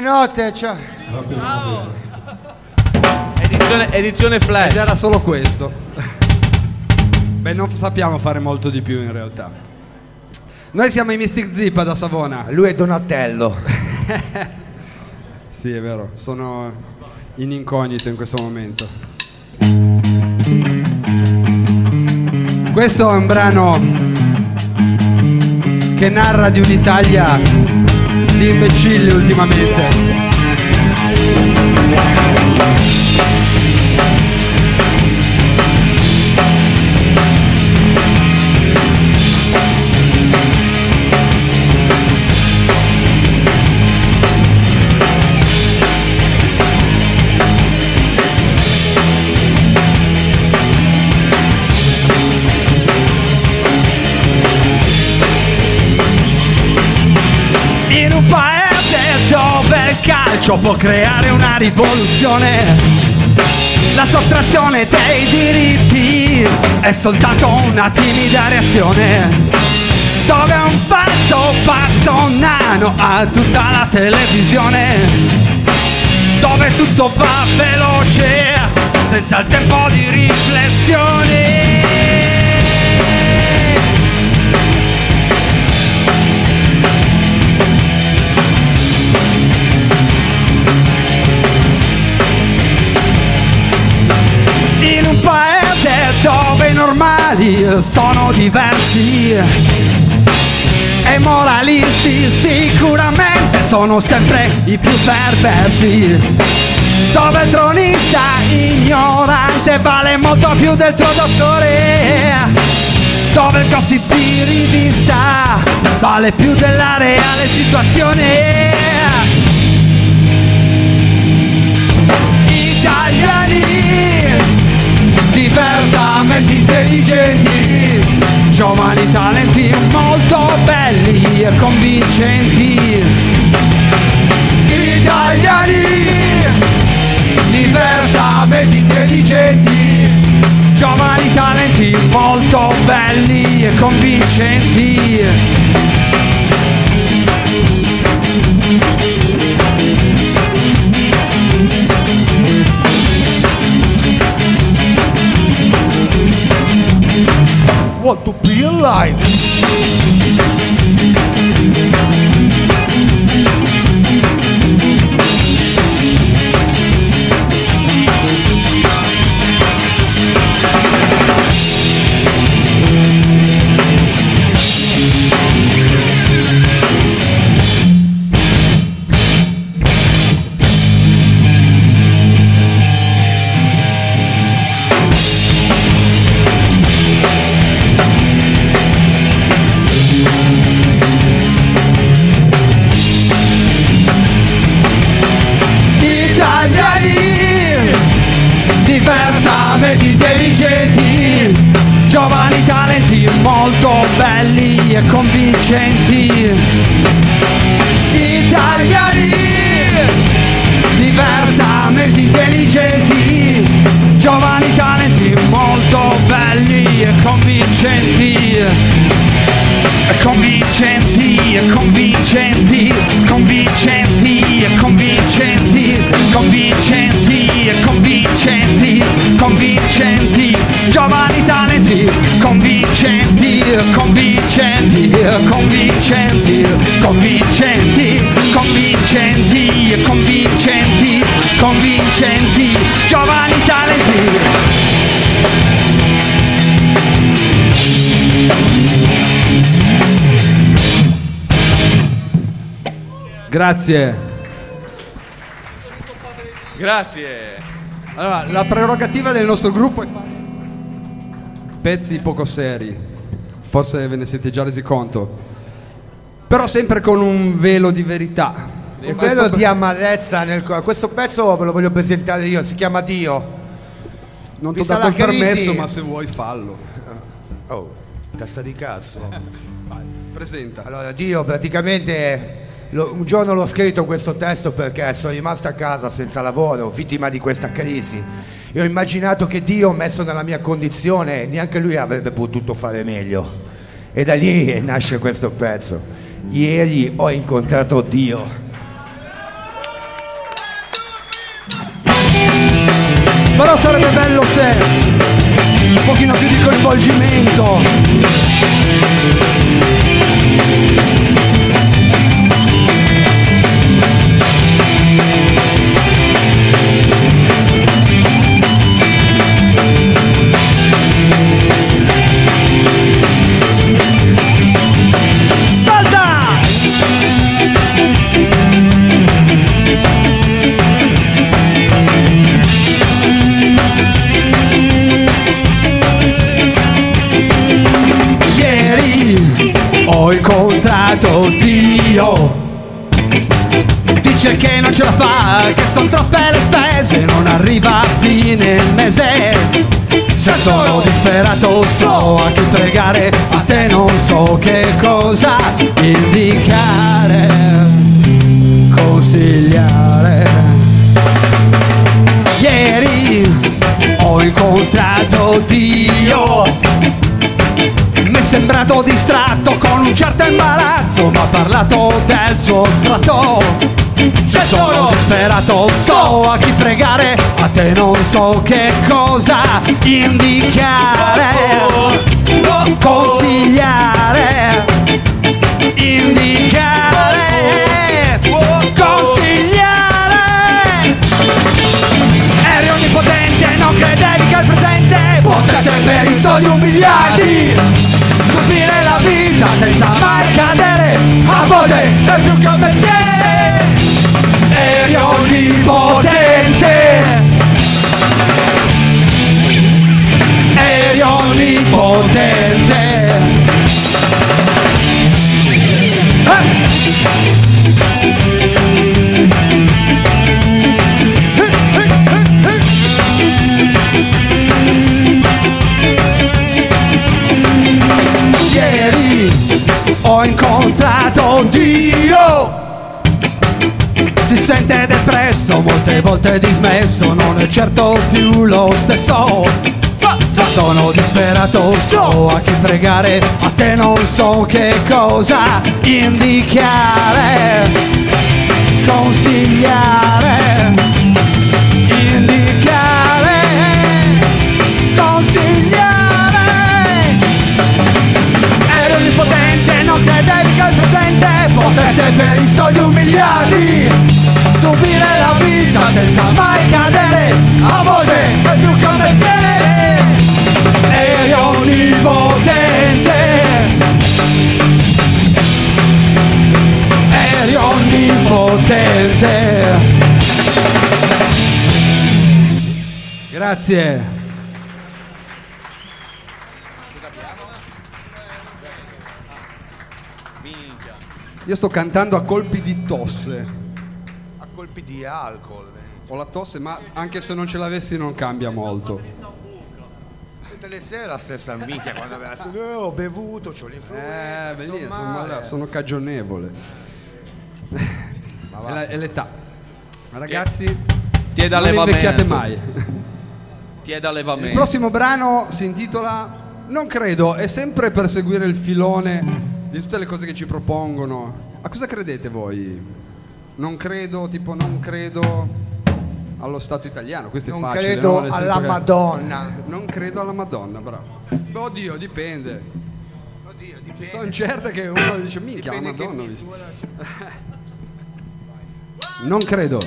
Buonanotte, ciao. Edizione, edizione flash. Ed era solo questo. Beh, non sappiamo fare molto di più in realtà. Noi siamo i Mystic Zip da Savona. Lui è Donatello. Sì, è vero, sono in incognito in questo momento. Questo è un brano che narra di un'Italia di imbecilli ultimamente. Calcio può creare una rivoluzione. La sottrazione dei diritti è soltanto una timida reazione. Dove un pazzo pazzo nano ha tutta la televisione. Dove tutto va veloce senza il tempo di riflessione dove i normali sono diversi. E moralisti sicuramente sono sempre i più perversi. Dove il tronista ignorante vale molto più del tuo dottore. Dove il gossip di rivista vale più della reale situazione. Italiani diversamente intelligenti, giovani talenti molto belli e convincenti. Italiani diversamente intelligenti, giovani talenti molto belli e convincenti. Want to be alive. Convincenti. E convincenti, e convincenti, convincenti, e convincenti, convincenti, e convincenti, convincenti, giovani talenti, convincenti, convincenti, convincenti, convincenti, Grazie. Grazie. Allora, la prerogativa del nostro gruppo è fare pezzi poco seri. Forse ve ne siete già resi conto. Però sempre con un velo di verità. Un questo velo per- di amarezza nel cuore. Questo pezzo ve lo voglio presentare io, si chiama Dio. Non ti ho dato il crisi- permesso, ma se vuoi fallo. Oh, testa di cazzo. Vai, presenta. Allora, Dio praticamente lo, un giorno l'ho scritto questo testo perché sono rimasto a casa senza lavoro, vittima di questa crisi. E ho immaginato che Dio, messo nella mia condizione, neanche lui avrebbe potuto fare meglio. E da lì nasce questo pezzo. Ieri ho incontrato Dio. Però sarebbe bello se un pochino più di coinvolgimento. Incontrato Dio. Dice che non ce la fa, che sono troppe le spese Non arriva a fine mese. Se sono disperato so a chi pregare A te non so che cosa indicare Consigliare. Ieri ho incontrato Dio sembrato distratto con un certo imbarazzo Ma ha parlato del suo strato Se sono disperato so a chi pregare A te non so che cosa indicare. Consigliare Indicare. Consigliare. Eri onnipotente, non credevi che il presente potesse per i soldi umiliati Subire la vita senza mai cadere A volte è più che per te Eri onnipotente molte volte dismesso, non è certo più lo stesso. Se sono disperato so a chi pregare, a te non so che cosa indicare, consigliare, indicare, consigliare. Ero onnipotente, non credevi che il presente potesse per i soldi umiliati subire la vita senza mai cadere, a volte è più come te. Eri onnipotente. Eri onnipotente. Grazie. Io sto cantando a colpi di tosse. Colpi di alcol. Ho la tosse, ma anche se non ce l'avessi non cambia molto. Tutte le sere la stessa minchia quando aveva eh, ho bevuto, ho l'influenza, Eh, bellissimo, sono, cagionevole. È, la- è l'età. Ma ragazzi, Ti è da non invecchiate mai. Ti è da Il allevamento. prossimo brano si intitola Non credo, è sempre per seguire il filone di tutte le cose che ci propongono. A cosa credete voi? Non credo, tipo non credo allo Stato italiano, questo Non è facile. credo no? Alla che- Madonna. Non credo alla Madonna, bravo. Beh, oddio, dipende. Oddio, dipende. Sono certo che uno dice minchia la Madonna. ho visto." misura- Non credo.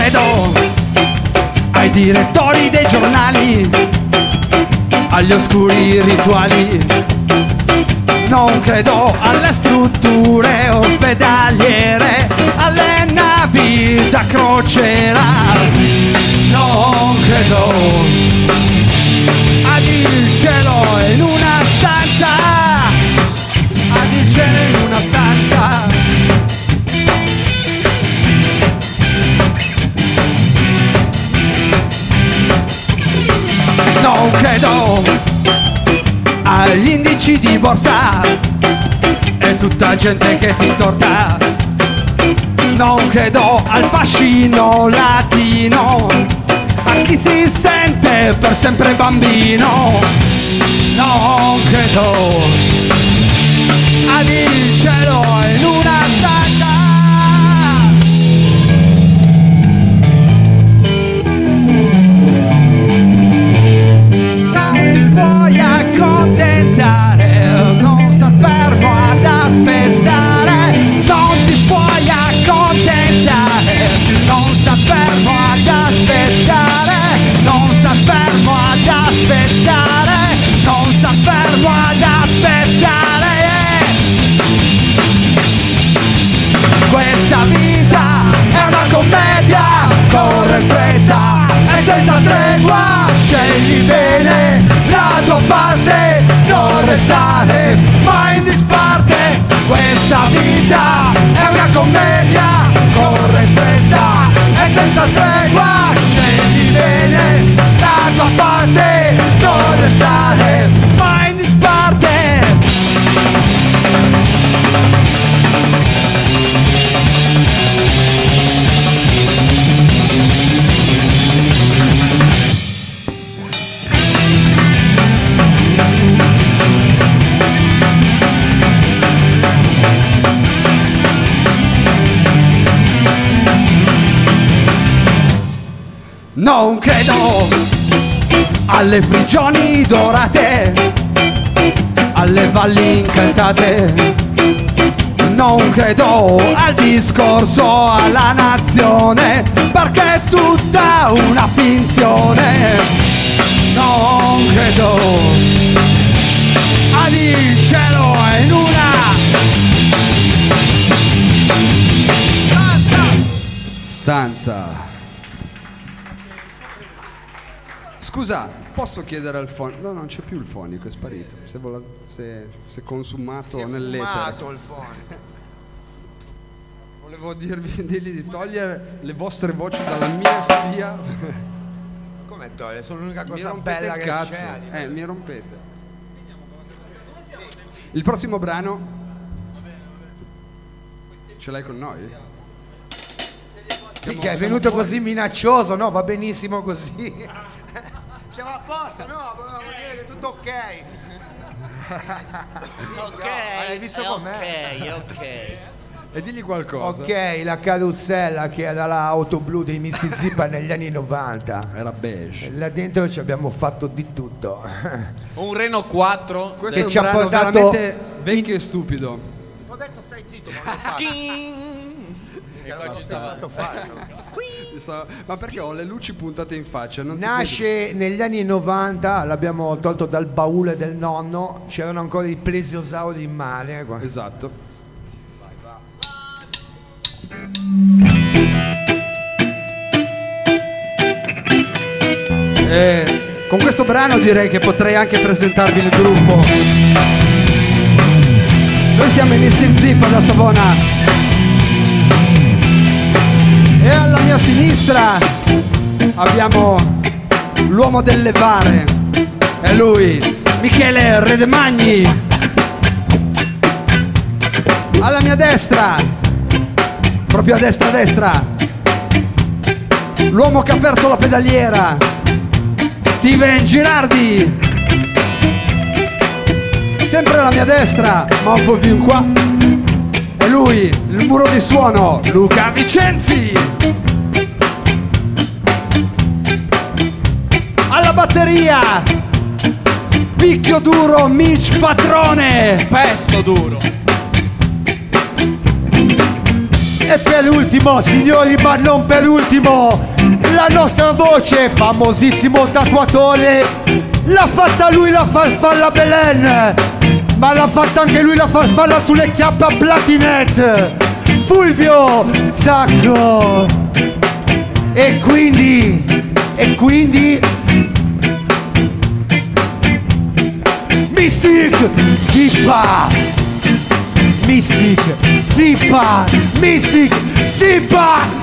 Credo ai direttori dei giornali, agli oscuri rituali. Non credo alle strutture ospedaliere, alle navi da crociera. Non credo ad il cielo in una stanza, ad il cielo in una stanza. Amici di borsa e tutta gente che ti torta. Non credo al fascino latino, a chi si sente per sempre bambino. Non credo ad il cielo in una stanza. Vita è una commedia, corre in fretta credo alle prigioni dorate, alle valli incantate. Non credo al discorso alla nazione, perché è tutta una finzione. Non credo al cielo in una Stanza. Scusa, posso chiedere al fonico? No, non c'è più il fonico, è sparito. Se, vola- se, se consumato Si è nell'etere. il fonico. Volevo dirvi dirgli di togliere le vostre voci dalla mia spia. Come toglie? Sono l'unica mi cosa rompete bella il che cazzo. c'è. Eh, mi rompete. Il prossimo brano. Ce l'hai con noi? Minchia, è venuto così minaccioso, no? Va benissimo così. Siamo a posto, no? Volevo dire che è tutto ok. Ok, hai visto com'è? ok, ok. E digli qualcosa. Ok, la carrozzella che era l'auto blu dei Misty Zippa negli anni 90. Era beige. Là dentro ci abbiamo fatto di tutto. Un Renault 4. Questo Che è un ci ha brano portato- veramente vecchio e stupido. Ho detto stai zitto, Skin. E qua ci stava. Sta- Ma perché ho le luci puntate in faccia? Non ti Nasce negli anni 90, l'abbiamo tolto dal baule del nonno, c'erano ancora i plesiosauri in mare. qua. vedo. Esatto. E con questo brano direi che potrei anche presentarvi il gruppo. Noi siamo i Mr. Zip da Savona. Sinistra abbiamo l'uomo del levare. È lui, Michele Redemagni. Alla mia destra, proprio a destra a destra, l'uomo che ha perso la pedaliera, Steven Girardi. Sempre alla mia destra, ma un po' più in qua, è lui, il muro di suono, Luca Vicenzi. Alla batteria, picchio duro, Mitch Patrone. Pesto duro. E per ultimo, signori, ma non per ultimo, la nostra voce, famosissimo tatuatore, l'ha fatta lui la farfalla Belen, ma l'ha fatta anche lui la farfalla sulle chiappe a Platinet, Fulvio Zacco. E quindi, e quindi, Mystic Zippa! Mystic, Zippa, Mystic, Zippa,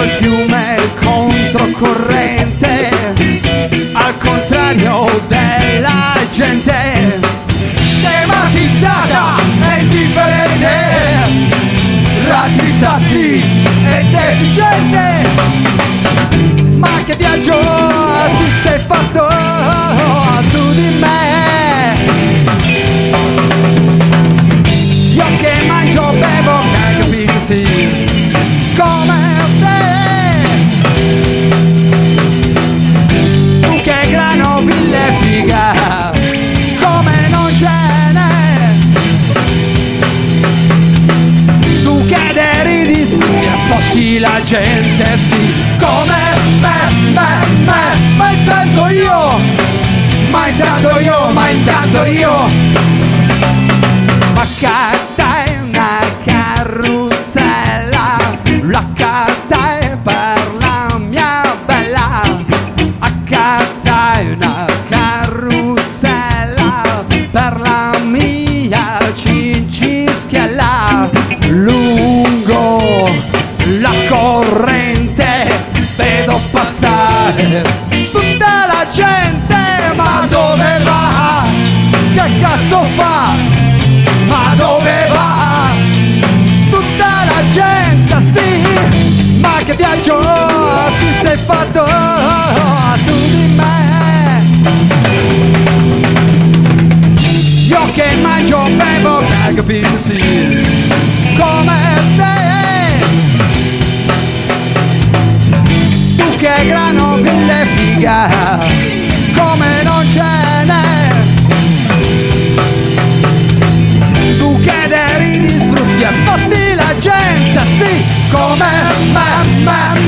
Il fiume contro corrente, al contrario della gente, tematizzata e indifferente, razzista sì e deficiente, ma che viaggio! gente sì. Come? Me, me, me, ma intanto io, ma intanto io, ma intanto io.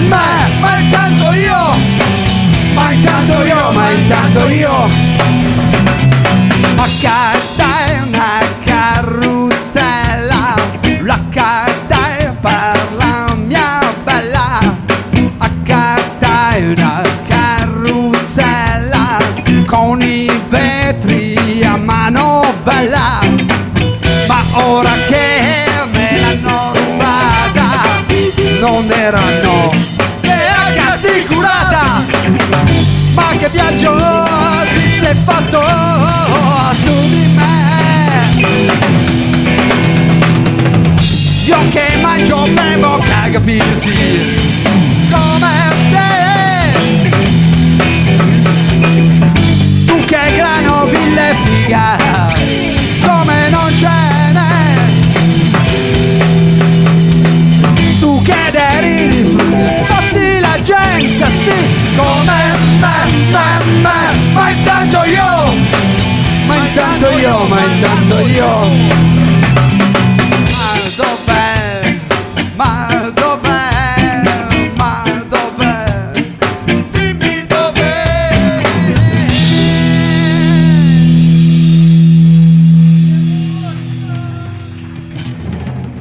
Ma, ma intanto io, ma intanto io, ma intanto io. Ma. see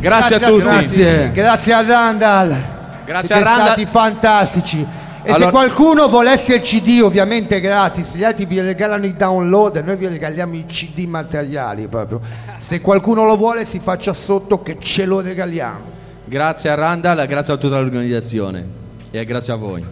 Grazie, grazie a tutti. Grazie, grazie a Randall. Grazie a Randall. stati fantastici. E allora... se qualcuno volesse il CD, ovviamente gratis, gli altri vi regalano i download e noi vi regaliamo i CD materiali proprio. Se qualcuno lo vuole si faccia sotto che ce lo regaliamo. Grazie a Randall, grazie a tutta l'organizzazione e grazie a voi.